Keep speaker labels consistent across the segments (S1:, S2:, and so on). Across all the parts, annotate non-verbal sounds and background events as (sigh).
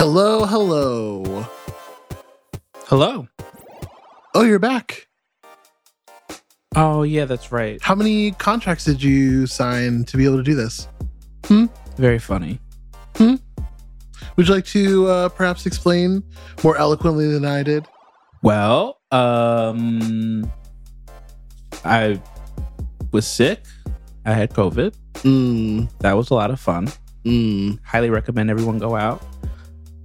S1: Hello, hello.
S2: Hello.
S1: Oh, you're back.
S2: Oh yeah, that's right.
S1: How many contracts did you sign to be able to do this? Hmm?
S2: Very funny. Hmm?
S1: Would you like to uh, perhaps explain more eloquently than I did?
S2: Well, um, I was sick. I had COVID.
S1: Mm,
S2: That was a lot of fun.
S1: mm.
S2: Highly recommend everyone go out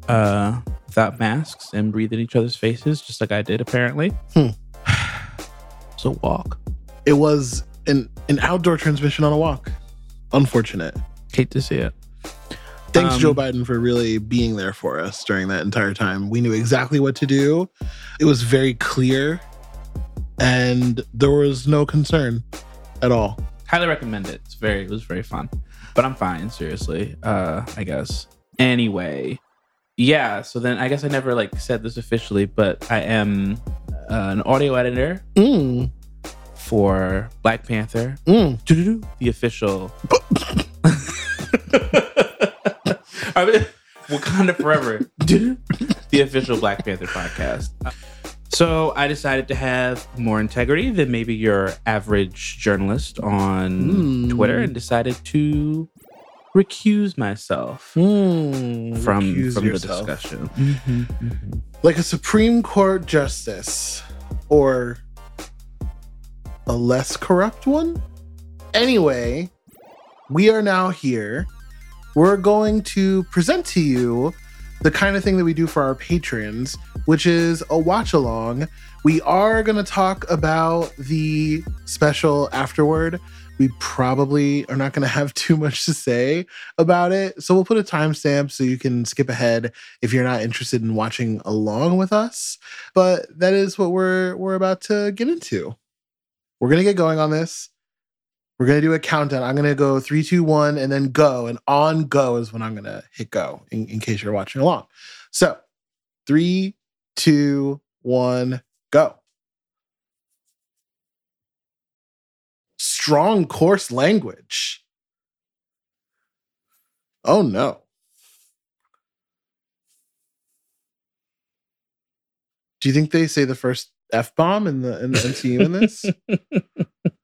S2: uh, without masks and breathe in each other's faces, just like I did apparently.
S1: Hmm. (sighs)
S2: so walk.
S1: It was an, an outdoor transmission on a walk. Unfortunate.
S2: Hate to see it.
S1: Thanks,
S2: Um,
S1: Joe Biden, for really being there for us during that entire time. We knew exactly what to do. It was very clear, and there was no concern at all.
S2: Highly recommend it. It's very it was very fun. But I'm fine, seriously. Uh I guess. Anyway. Yeah, so then I guess I never like said this officially, but I am uh, an audio editor
S1: Mm,
S2: for Black Panther,
S1: mm.
S2: The official (laughs) I mean, Wakanda Forever, (laughs) the official Black Panther podcast. So I decided to have more integrity than maybe your average journalist on
S1: Mm.
S2: Twitter, and decided to recuse myself
S1: Mm.
S2: from
S1: Recuse
S2: from
S1: yourself.
S2: the discussion.
S1: like a Supreme Court justice or a less corrupt one. Anyway, we are now here. We're going to present to you the kind of thing that we do for our patrons, which is a watch along. We are going to talk about the special afterward. We probably are not going to have (laughs) too much to say about it. So we'll put a timestamp so you can skip ahead if you're not interested in watching along with us. But that is what we're we're about to get into. We're gonna get going on this. We're gonna do a countdown. I'm gonna go three, two, one, and then go. And on go is when I'm gonna hit go, in, in case you're watching along. So three, two, one, go. Strong coarse language. Oh no. Do you think they say the first f bomb in the in the MCU in this? (laughs)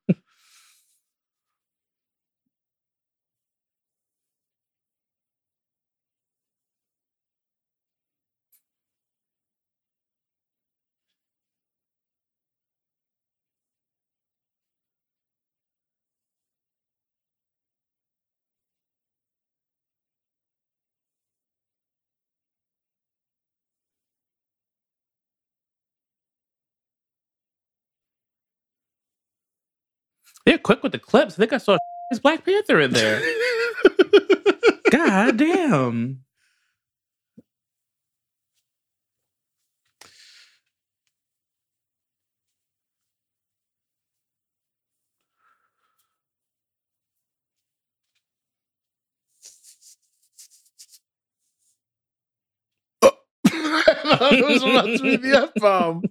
S2: They're quick with the clips. I think I saw (laughs) his Black Panther in there. (laughs) God damn.
S1: I (laughs) thought it was about to be the f bomb.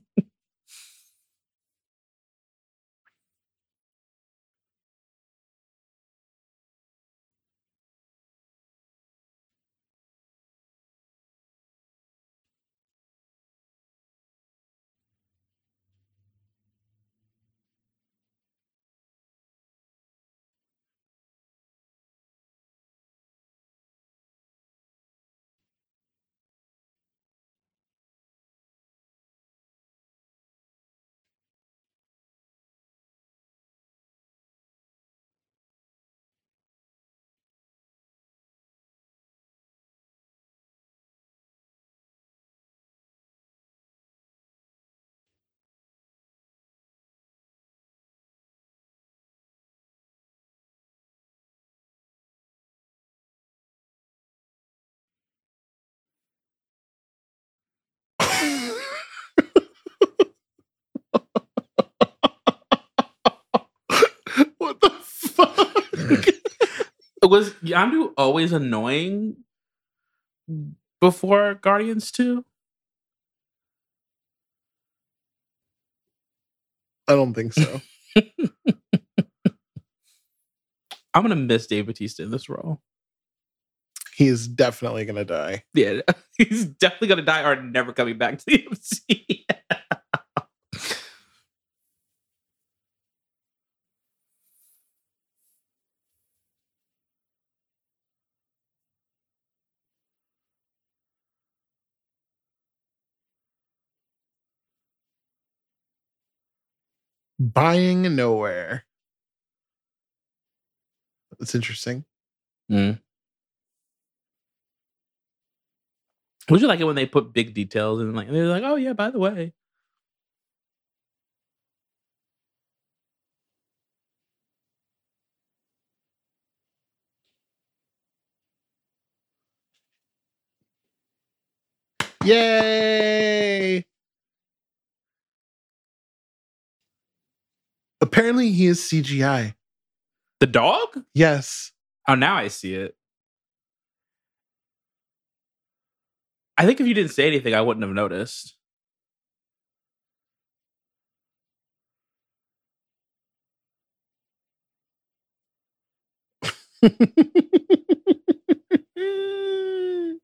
S1: What the fuck? (laughs)
S2: Was Yondu always annoying before Guardians 2?
S1: I don't think so. (laughs)
S2: I'm gonna miss Dave Bautista in this role.
S1: he is definitely gonna die.
S2: Yeah, (laughs) he's definitely gonna die or never coming back to the MC.
S1: Buying Knowhere. That's interesting. Hmm.
S2: Would you like it when they put big details and like and they're like, oh yeah, by the way.
S1: Yay! Apparently, he is CGI.
S2: The dog?
S1: Yes.
S2: Oh, now I see it. I think if you didn't say anything, I wouldn't have noticed. (laughs) (laughs)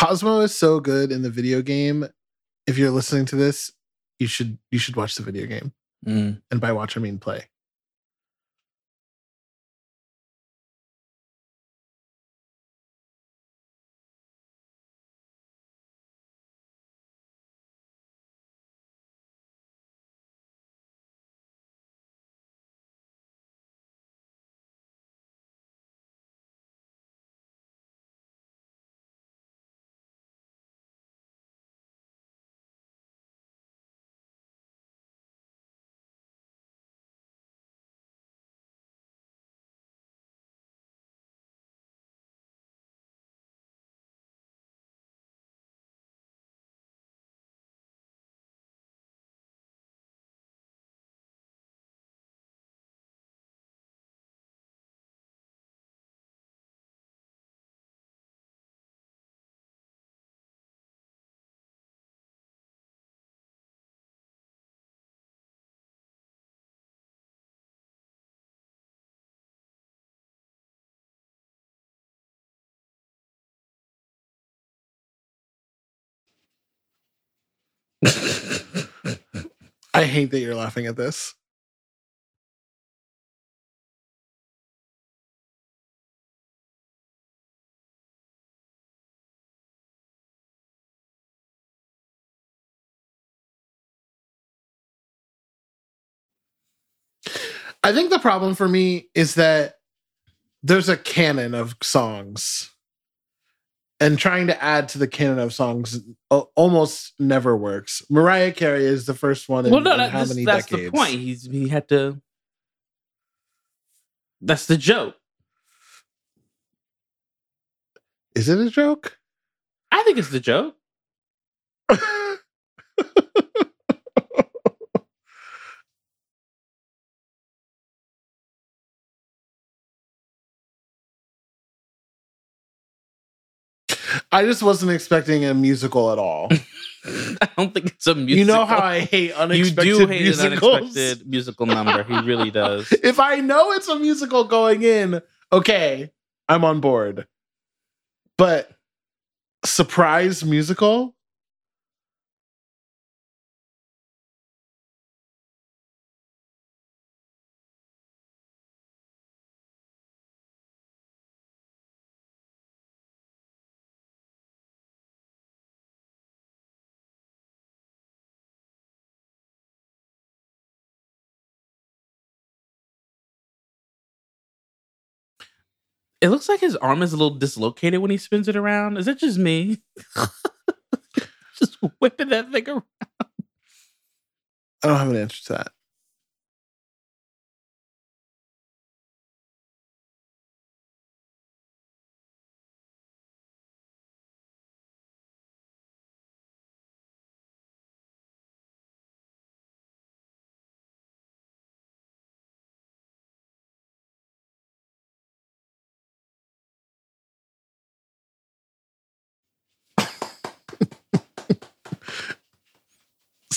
S1: Cosmo is so good in the video game. If you're listening to this, you should you should watch the video game.
S2: Mm.
S1: And by watch I mean play. I hate that you're laughing at this. I think the problem for me is that there's a canon of songs. And trying to add to the canon of songs uh, almost never works. Mariah Carey is the first one in,
S2: well, no, that,
S1: how
S2: that's,
S1: many
S2: that's
S1: decades?
S2: the point. He's he had to. That's the joke.
S1: Is it a joke?
S2: I think it's the joke. (laughs)
S1: I just wasn't expecting a musical at all. (laughs)
S2: I don't think it's a musical.
S1: You know how I hate
S2: you do hate
S1: musicals.
S2: an unexpected musical number. He really (laughs) does.
S1: if I know it's a musical going in, okay, I'm on board. But surprise musical?
S2: It looks like his arm is a little dislocated when he spins it around. Is that just me? (laughs) just whipping that thing around.
S1: I don't have an answer to that.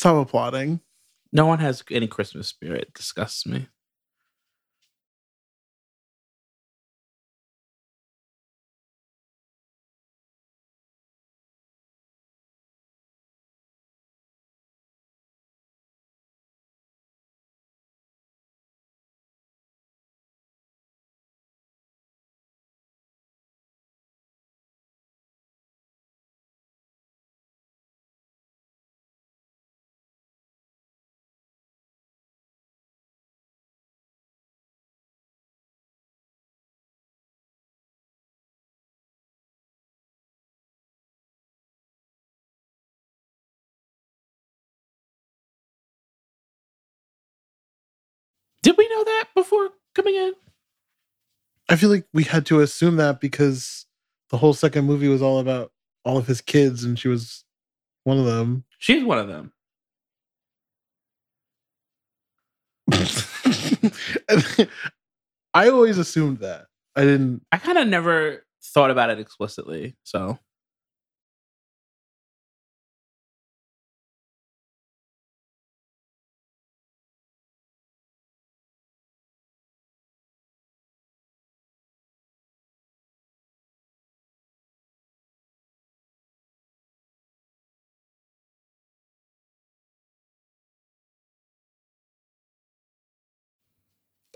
S1: Stop applauding.
S2: No one has any Christmas spirit. It disgusts me. Did we know that before coming in?
S1: I feel like we had to assume that because the whole second movie was all about all of his kids, and she was one of them.
S2: She's one of them. (laughs)
S1: I always assumed that. I didn't.
S2: I kind of never thought about it explicitly. So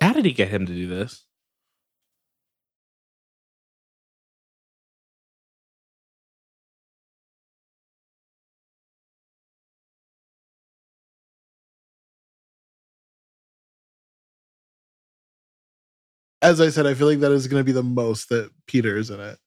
S2: how did he get him to do this?
S1: As I said, I feel like that is going to be the most that Peter is in it.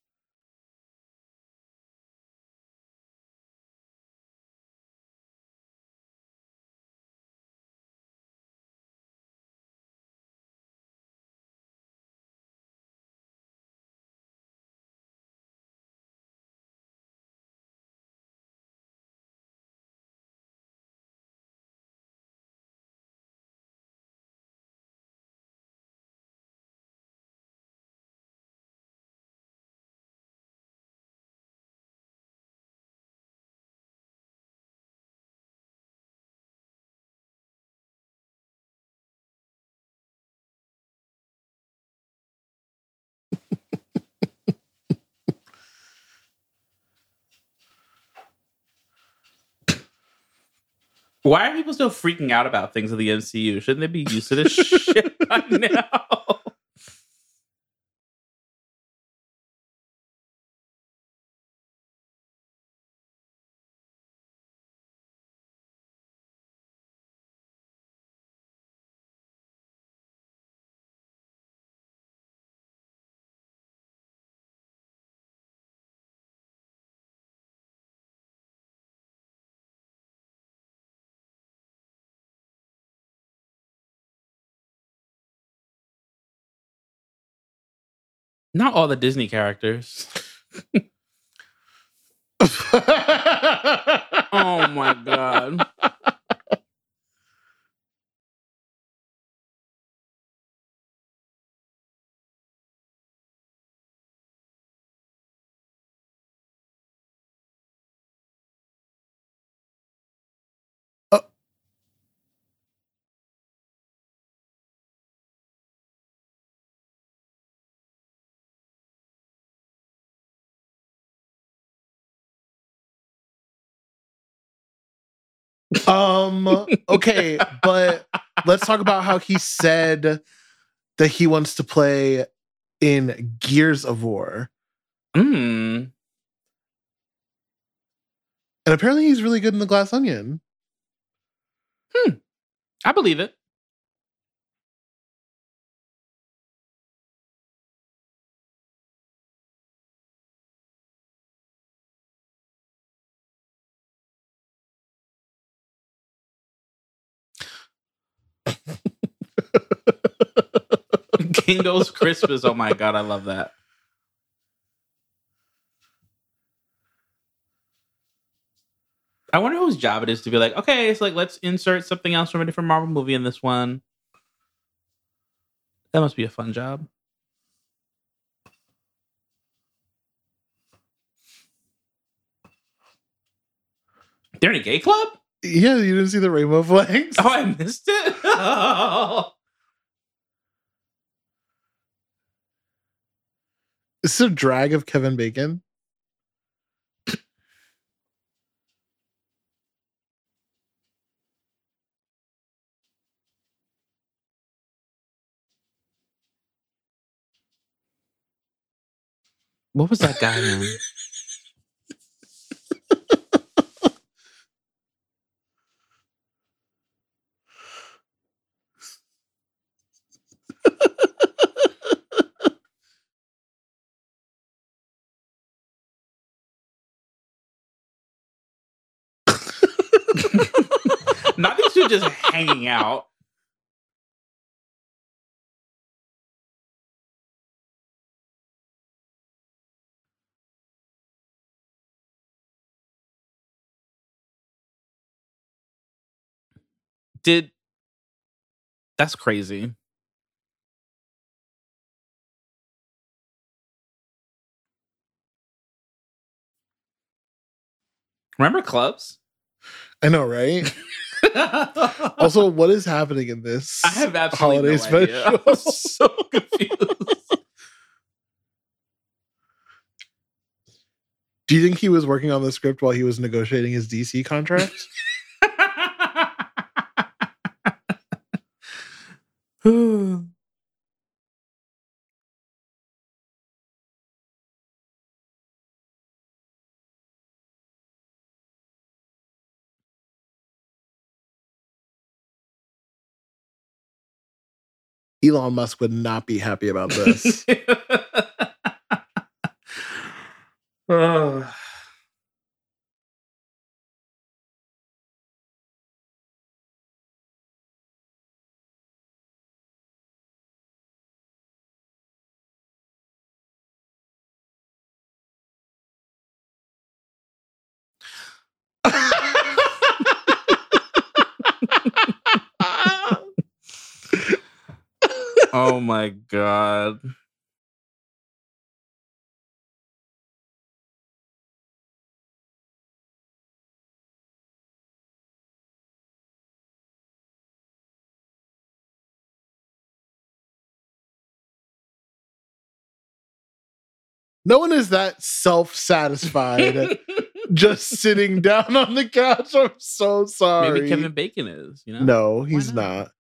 S2: Why are people still freaking out about things in the MCU? Shouldn't they be used to this (laughs) shit by now? Not all the Disney characters. (laughs) Oh my god.
S1: Um. Okay, but let's talk about how he said that he wants to play in Gears of War,
S2: Mm.
S1: and apparently he's really good in the Glass Onion. Hmm.
S2: I believe it. Kingo's (laughs) Christmas. Oh my god, I love that. I wonder whose job it is to be like, okay, it's like let's insert something else from a different Marvel movie in this one. That must be a fun job. They're in a gay club?
S1: Yeah, you didn't see the rainbow flags.
S2: Oh, I missed it. (laughs) Oh.
S1: Is this a drag of Kevin Bacon?
S2: What was that guy in? (laughs) (laughs) Not these two just hanging out. Did that's crazy. Remember clubs?
S1: I know, right? (laughs)
S2: also,
S1: what is happening in this
S2: I have absolutely
S1: holiday
S2: no idea. (laughs)
S1: special?
S2: I'm so confused.
S1: Do you think he was working on the script while he was negotiating his DC contract? (laughs) (sighs) (sighs) (sighs) Elon Musk would not be happy about this.
S2: Ugh. (laughs) Ah. Oh my god.
S1: no one is that self-satisfied (laughs) just sitting down on the couch. I'm so sorry.
S2: Maybe Kevin Bacon is, you know?
S1: No, he's
S2: not?
S1: not.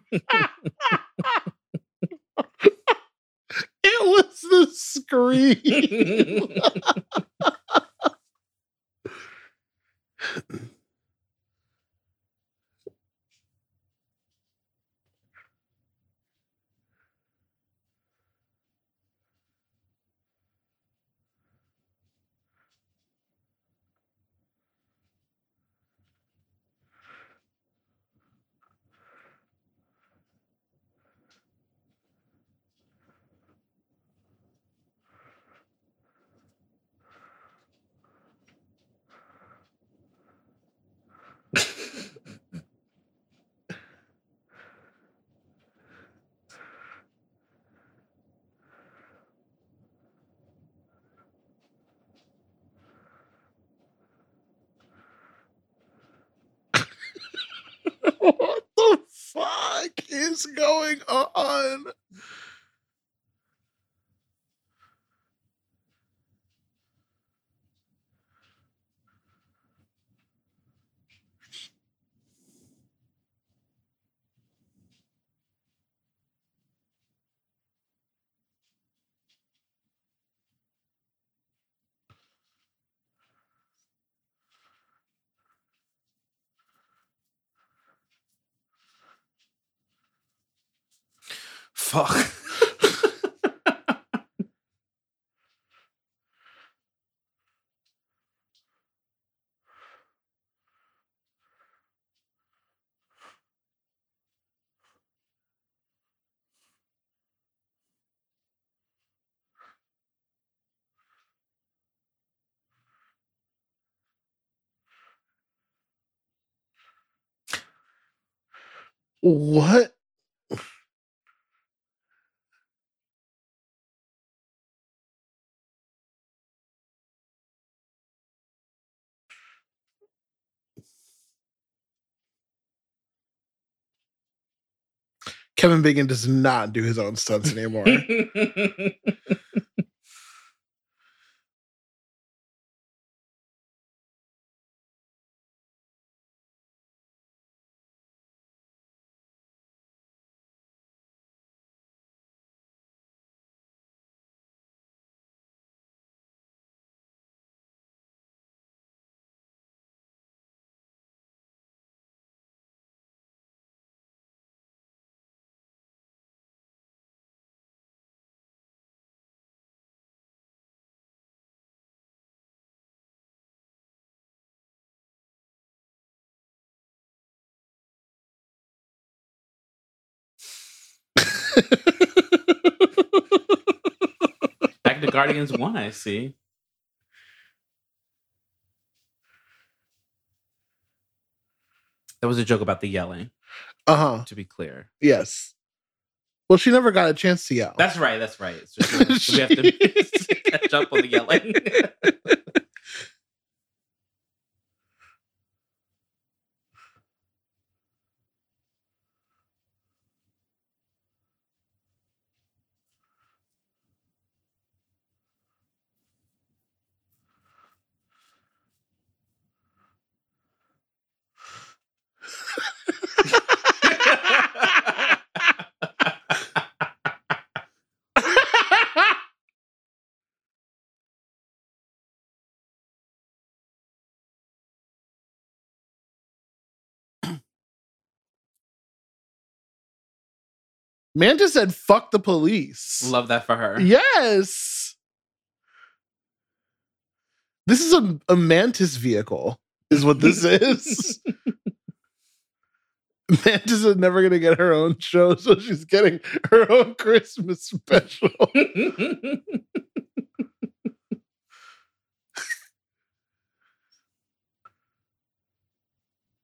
S1: (laughs) It was the scream. (laughs) what the fuck is going on?
S2: Fuck?
S1: What? Kevin Bacon does not do his own stunts anymore. (laughs)
S2: Back to Guardians 1, I see. That was a joke about the yelling,
S1: Uh huh.
S2: to be clear.
S1: Yes. Well, she never got a chance to yell.
S2: That's right, that's right. Just, we have to (laughs) (laughs) catch up on the yelling. (laughs)
S1: Manta said, fuck the police.
S2: Love that for her.
S1: Yes. This is a, a mantis vehicle, is what this (laughs) is. Mantis is never going to get her own show, so she's getting her own Christmas special. (laughs)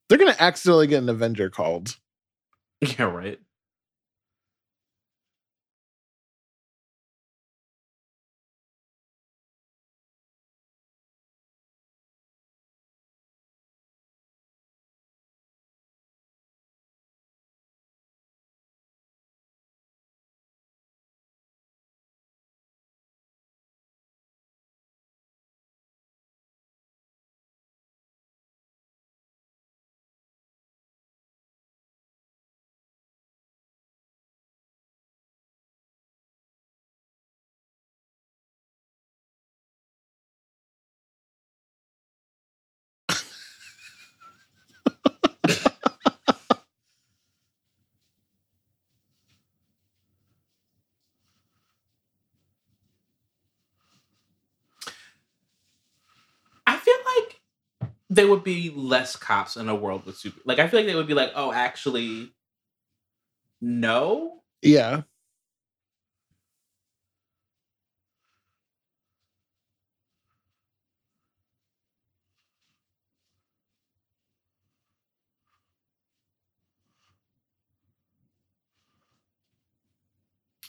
S1: They're going to accidentally get an Avenger called.
S2: yeah, right. There would be less cops in a world with super. Like, I feel like they would be like, oh, actually, no.
S1: Yeah.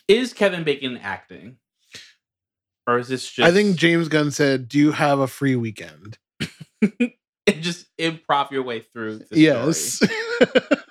S2: Is Kevin Bacon acting? Or is this just.
S1: I think James Gunn said, Do you have a free weekend? (laughs) (laughs)
S2: just improv your way through
S1: yes. (laughs)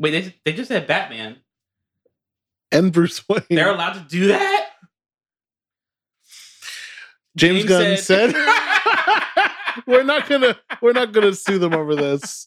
S2: Wait, they, they just said Batman.
S1: and Bruce Wayne.
S2: They're allowed to do that?
S1: James,
S2: James
S1: Gunn
S2: said-
S1: said, "We're not gonna, we're not gonna sue them over this."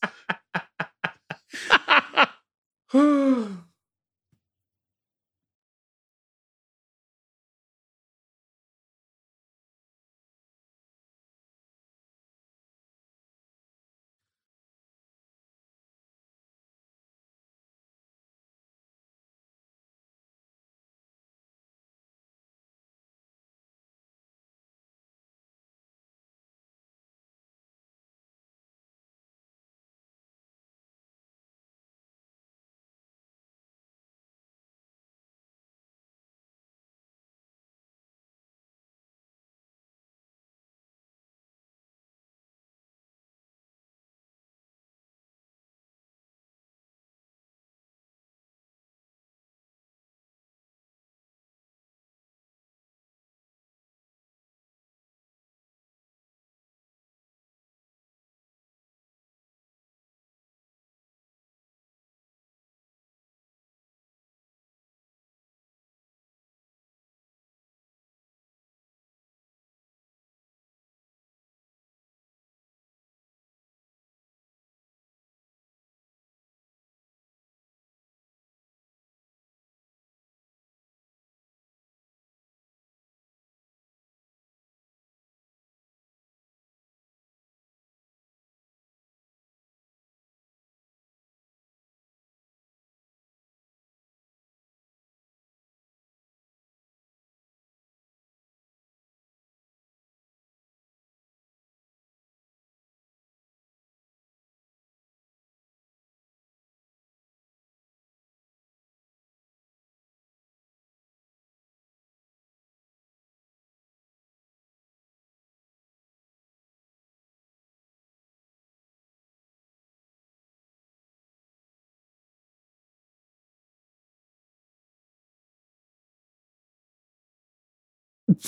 S1: (laughs)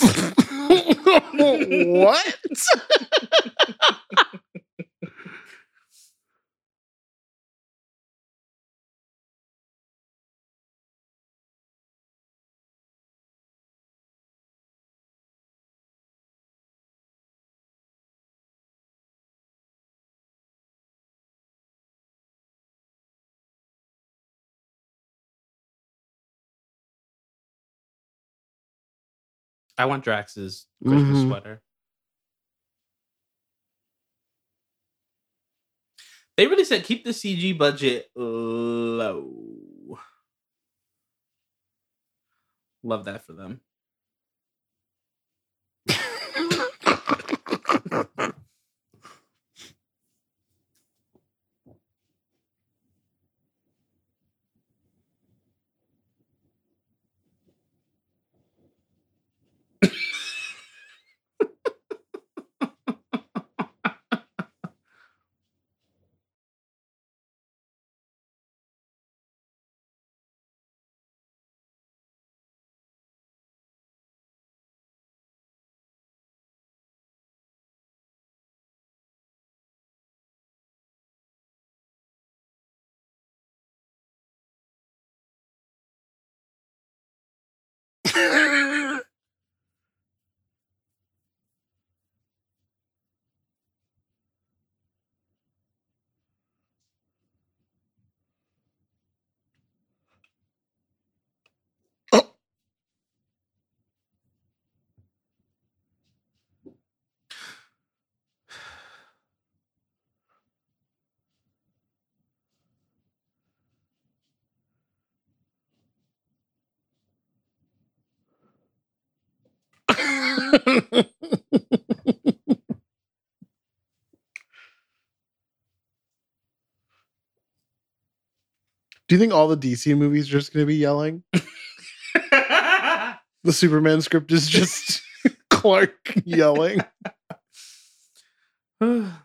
S1: what? (laughs)
S2: I want Drax's Christmas
S1: Mhm.
S2: sweater. They really said keep the CG budget low. Love that for them. (laughs)
S1: Do you think all the DC movies are just going to be yelling? (laughs) The Superman script is just (laughs) Clark yelling. (laughs)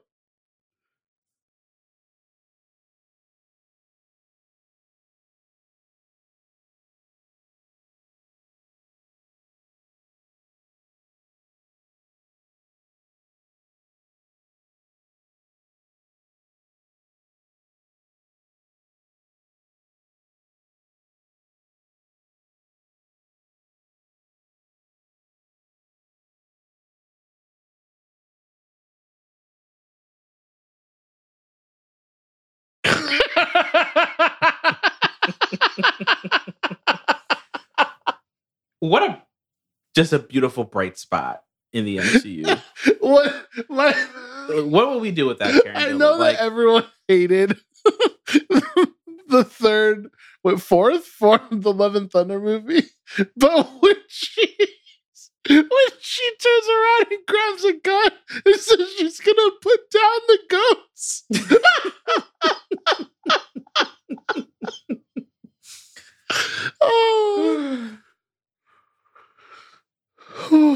S2: what a just a beautiful bright spot in the MCU. (laughs)
S1: what? My,
S2: what will we do with that? Karen
S1: I
S2: Gillan?
S1: know
S2: like,
S1: that everyone hated (laughs) the third, what fourth, fourth, the Love and Thunder movie, (laughs) but when she when she turns around and grabs a gun and says she's gonna put down the goats. oh. Uh,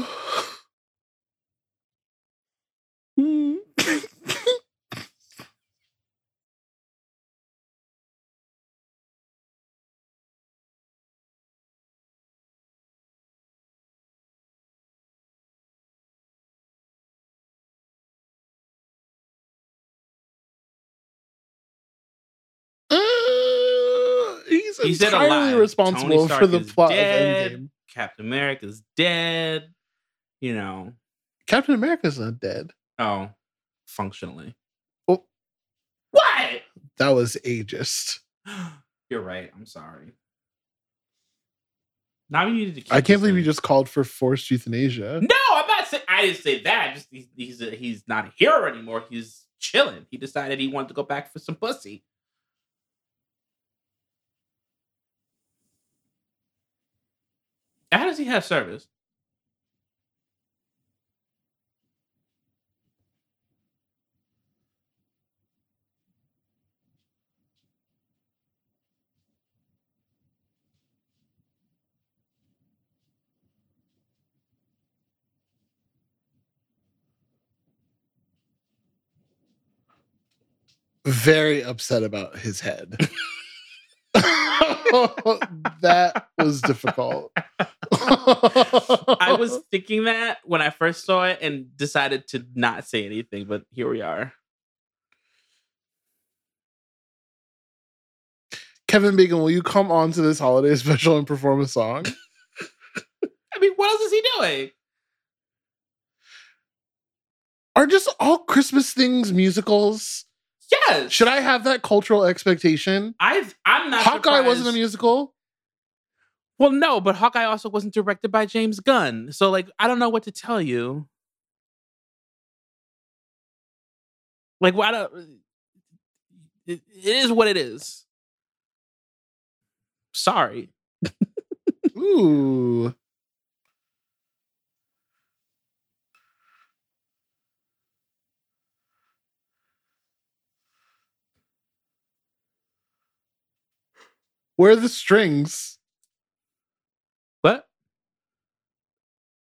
S1: he's
S2: He said
S1: entirely responsible for the plot
S2: dead.
S1: of Endgame.
S2: Captain America's dead. You know,
S1: Captain America's not dead.
S2: oh, functionally.
S1: Oh.
S2: What?
S1: That was ageist. (gasps)
S2: You're right. I'm sorry. Now you needed to. Keep
S1: I can't believe you just called for forced euthanasia.
S2: No, I'm not saying. I didn't say that. Just he's he's, a, he's not a hero anymore. He's chilling. He decided he wanted to go back for some pussy. Does he have service?
S1: Very upset about his head. (laughs) (laughs) (laughs) that was difficult.
S2: I was (laughs) thinking that when I first saw it and decided to not say anything, but here we are.
S1: Kevin Bacon, will you come on to this holiday (laughs) special and perform a song?
S2: I mean, what else is he doing?
S1: Are just all Christmas things musicals?
S2: Yes.
S1: Should I have that cultural expectation?
S2: I've I'm not
S1: Hawkeye wasn't a musical.
S2: Well, no, but Hawkeye also wasn't directed by James Gunn. So like I don't know what to tell you. Like why don't it, it is what it is. Sorry.
S1: Ooh. Where are the strings?
S2: What?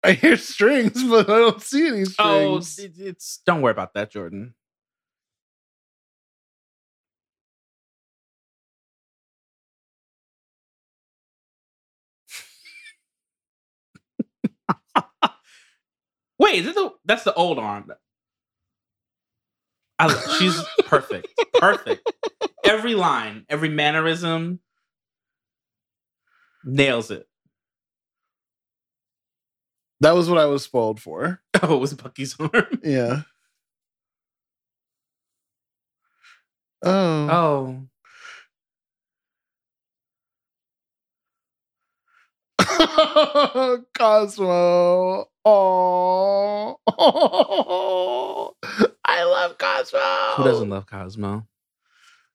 S1: I hear strings, (laughs) but I don't see any
S2: Oh,
S1: strings.
S2: it, it's don't worry about that, Jordan. Wait, is it the that's the old arm? I, she's (laughs) perfect, perfect. Every line, every mannerism, nails it.
S1: that was what I was spoiled for. (laughs)
S2: Oh, it was Bucky's arm.
S1: Yeah. Oh.
S2: Oh, (laughs)
S1: Cosmo. Oh. (laughs) I love Cosmo.
S2: Who doesn't love Cosmo?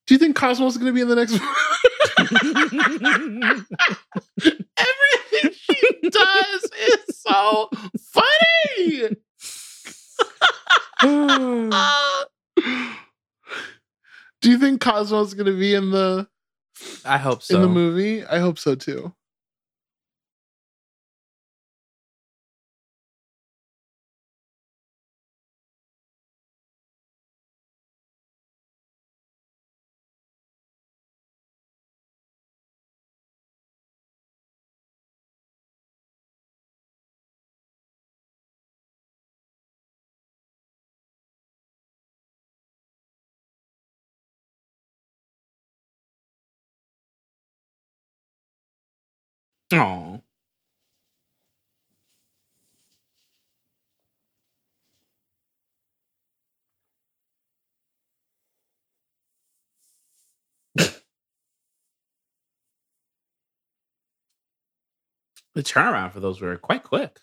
S1: Do you think Cosmo's going to be in the next Everything she does is so funny. (laughs) Do you think Cosmo's going to be in the
S2: I hope so.
S1: in the movie? I hope so too.
S2: Aw. The turnaround for those were quite quick.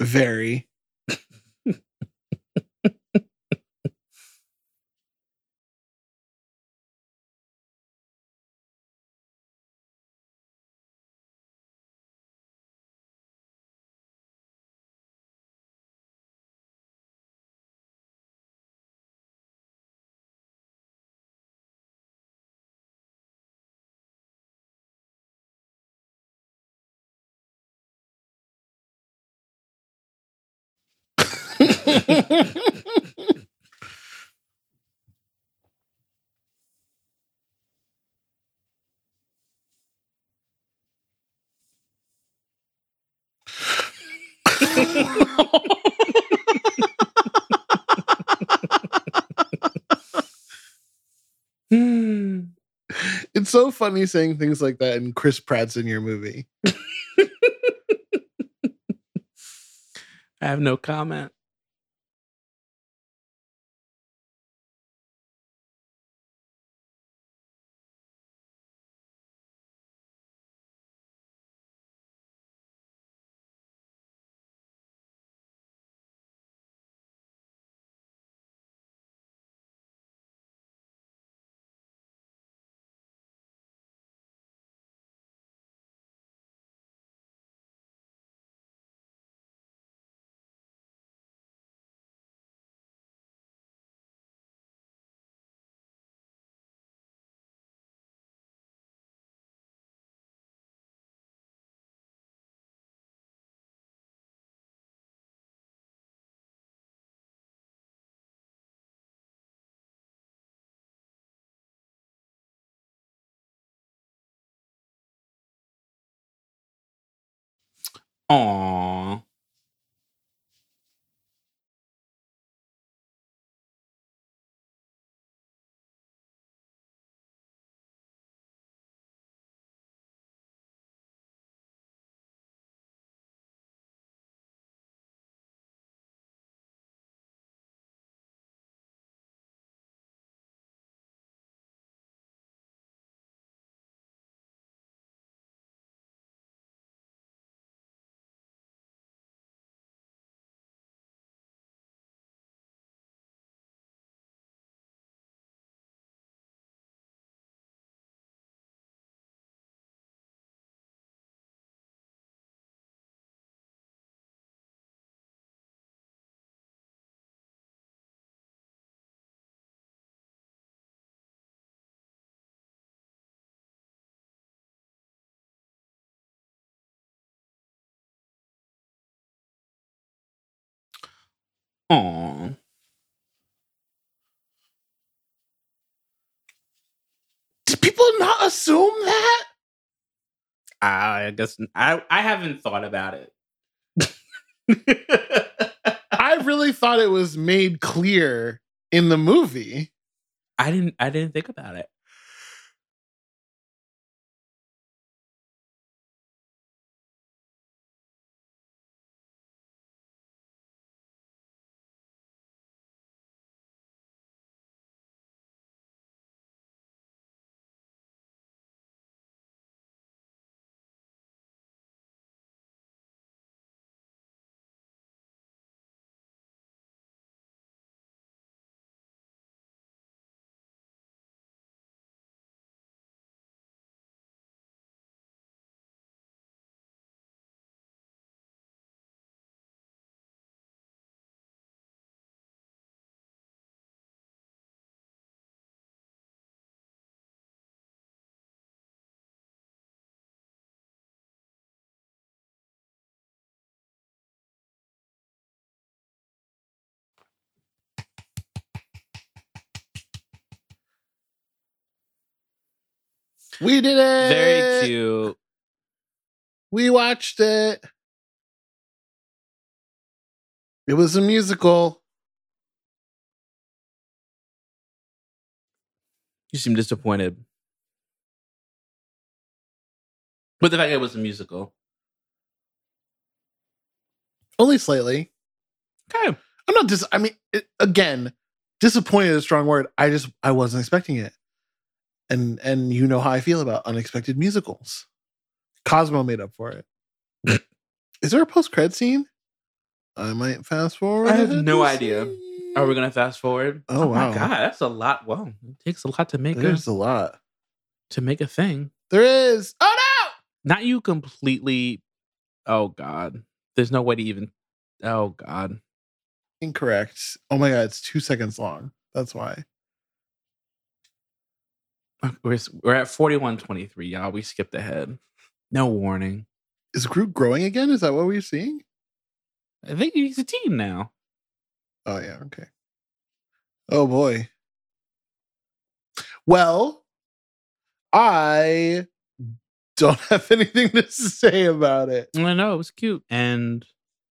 S1: Very. (laughs) it's so funny saying things like that and Chris Pratt's in your movie. (laughs)
S2: I have no comment. Aw. Aw.
S1: Did people not assume that?
S2: I guess I I haven't thought about it. (laughs)
S1: I really thought it was made clear in the movie.
S2: I didn't I didn't think about it.
S1: We did it.
S2: Very cute.
S1: We watched it. It was a musical.
S2: You seem disappointed. But the fact that it was a musical.
S1: Only slightly.
S2: Okay.
S1: I'm not dis I mean, it, again, disappointed is a strong word. I just I wasn't expecting it. And and you know how I feel about unexpected musicals. Cosmo made up for it. (laughs) is there a post cred scene? I might fast forward.
S2: I have no idea.
S1: see.
S2: Are we gonna fast forward?
S1: Oh, oh
S2: my
S1: wow.
S2: god, that's a lot. Well, it takes a lot to make a
S1: There's a lot.
S2: to make a thing.
S1: There is. Oh no!
S2: Not you completely. Oh god, there's no way to even. Oh god!
S1: Incorrect. Oh my god, it's two seconds long. That's why.
S2: We're we're at forty one twenty three, y'all. We skipped ahead. No warning.
S1: Is Groot growing again? Is that what we're seeing?
S2: I think he's a teen now.
S1: Oh yeah, okay. Oh boy. Well, I don't (laughs) have anything to say about it.
S2: I know it was cute and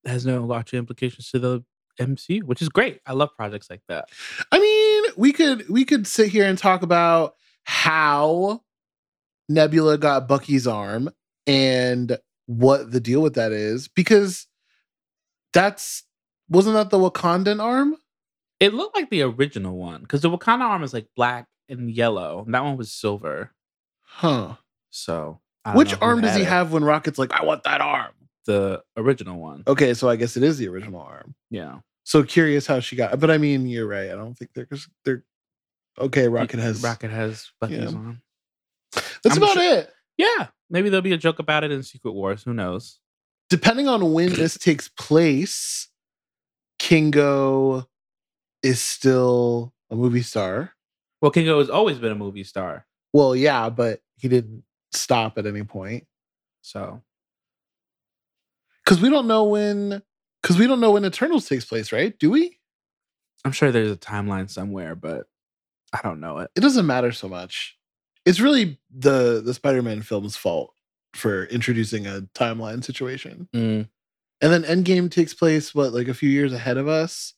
S2: has no large implications to the MCU, which is great. I love projects like that.
S1: I mean, we could we could sit here and talk about how Nebula got Bucky's arm and what the deal with that is because that's wasn't that the Wakandan arm?
S2: It looked like the original one because the Wakanda arm is like black and yellow. And that one was silver.
S1: Huh.
S2: So
S1: Which arm does he
S2: it.
S1: have when Rocket's like, I want that arm?
S2: The original one.
S1: Okay, so I guess it is the original arm.
S2: Yeah.
S1: So curious how she got. But I mean, you're right. I don't think they're they're okay. Rocket has.
S2: Rocket has Bucky's
S1: Yeah.
S2: arm.
S1: That's
S2: I'm
S1: about it.
S2: Yeah. Maybe there'll be a joke about it in Secret Wars. Who knows?
S1: Depending on when (clears throat) this takes place, Kingo is still a movie star.
S2: Well, Kingo has always been a movie star.
S1: Well, yeah, but he didn't stop at any point
S2: So
S1: because we don't know when. Because we don't know when Eternals takes place, right? Do we?
S2: I'm sure there's a timeline somewhere, but I don't know it.
S1: It doesn't matter so much. It's really the the Spider-Man film's fault for introducing a timeline situation.
S2: Mm.
S1: And then Endgame takes place what like a few years ahead of us.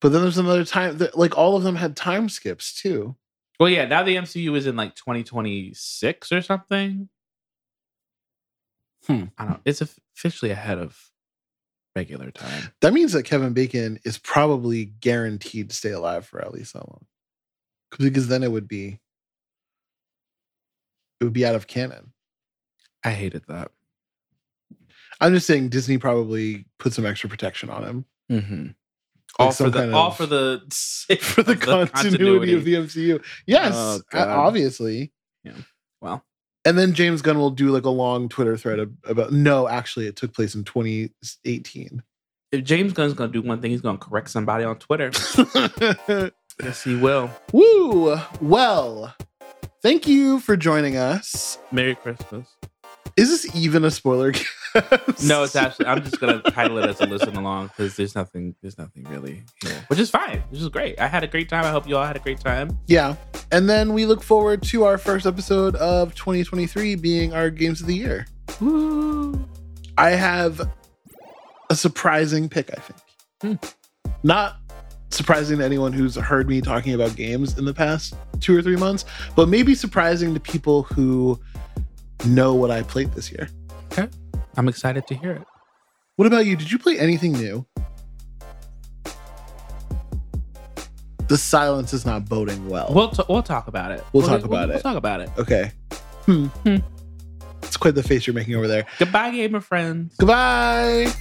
S1: But then there's another time that like all of them had time skips too.
S2: Well, yeah. Now the MCU is in like 2026 or something.
S1: Hmm.
S2: I don't. It's officially ahead of regular time.
S1: That means that Kevin Bacon is probably guaranteed to stay alive for at least that long. Because then it would be it would be out of canon.
S2: I hated that.
S1: I'm just saying Disney probably put some extra protection on him
S2: Mm-hmm. all for the
S1: kind
S2: all for the (laughs) sake
S1: for the,
S2: of
S1: continuity, of the MCU. Yes,
S2: Oh, God.
S1: obviously.
S2: well.
S1: And then James Gunn will do like a long Twitter thread about no, actually, it took place in 2018.
S2: If James Gunn's gonna do one thing, he's gonna correct somebody on Twitter. (laughs) yes, he will.
S1: Woo! Well, thank you for joining us.
S2: Merry Christmas.
S1: Is this even a spoiler? (laughs) cast?
S2: No, it's actually. I'm just gonna title it as a listen along because there's nothing. There's nothing really here, which is fine. Which is great. I had a great time. I hope you all had a great time.
S1: yeah. And then we look forward to our first episode of 2023 being our games of the year.
S2: Woo!
S1: I have a surprising pick, I think.
S2: Hmm.
S1: Not surprising to anyone who's heard me talking about games in the past two or three months, but maybe surprising to people who know what I played this year. Okay.
S2: I'm excited to hear it.
S1: What about you? Did you play anything new? The silence is not boding well.
S2: We'll t- we'll talk about it.
S1: We'll talk about it.
S2: We'll talk about it.
S1: okay. Hmm.
S2: Hmm.
S1: It's quite the face you're making over there.
S2: Goodbye, gamer friends.
S1: Goodbye.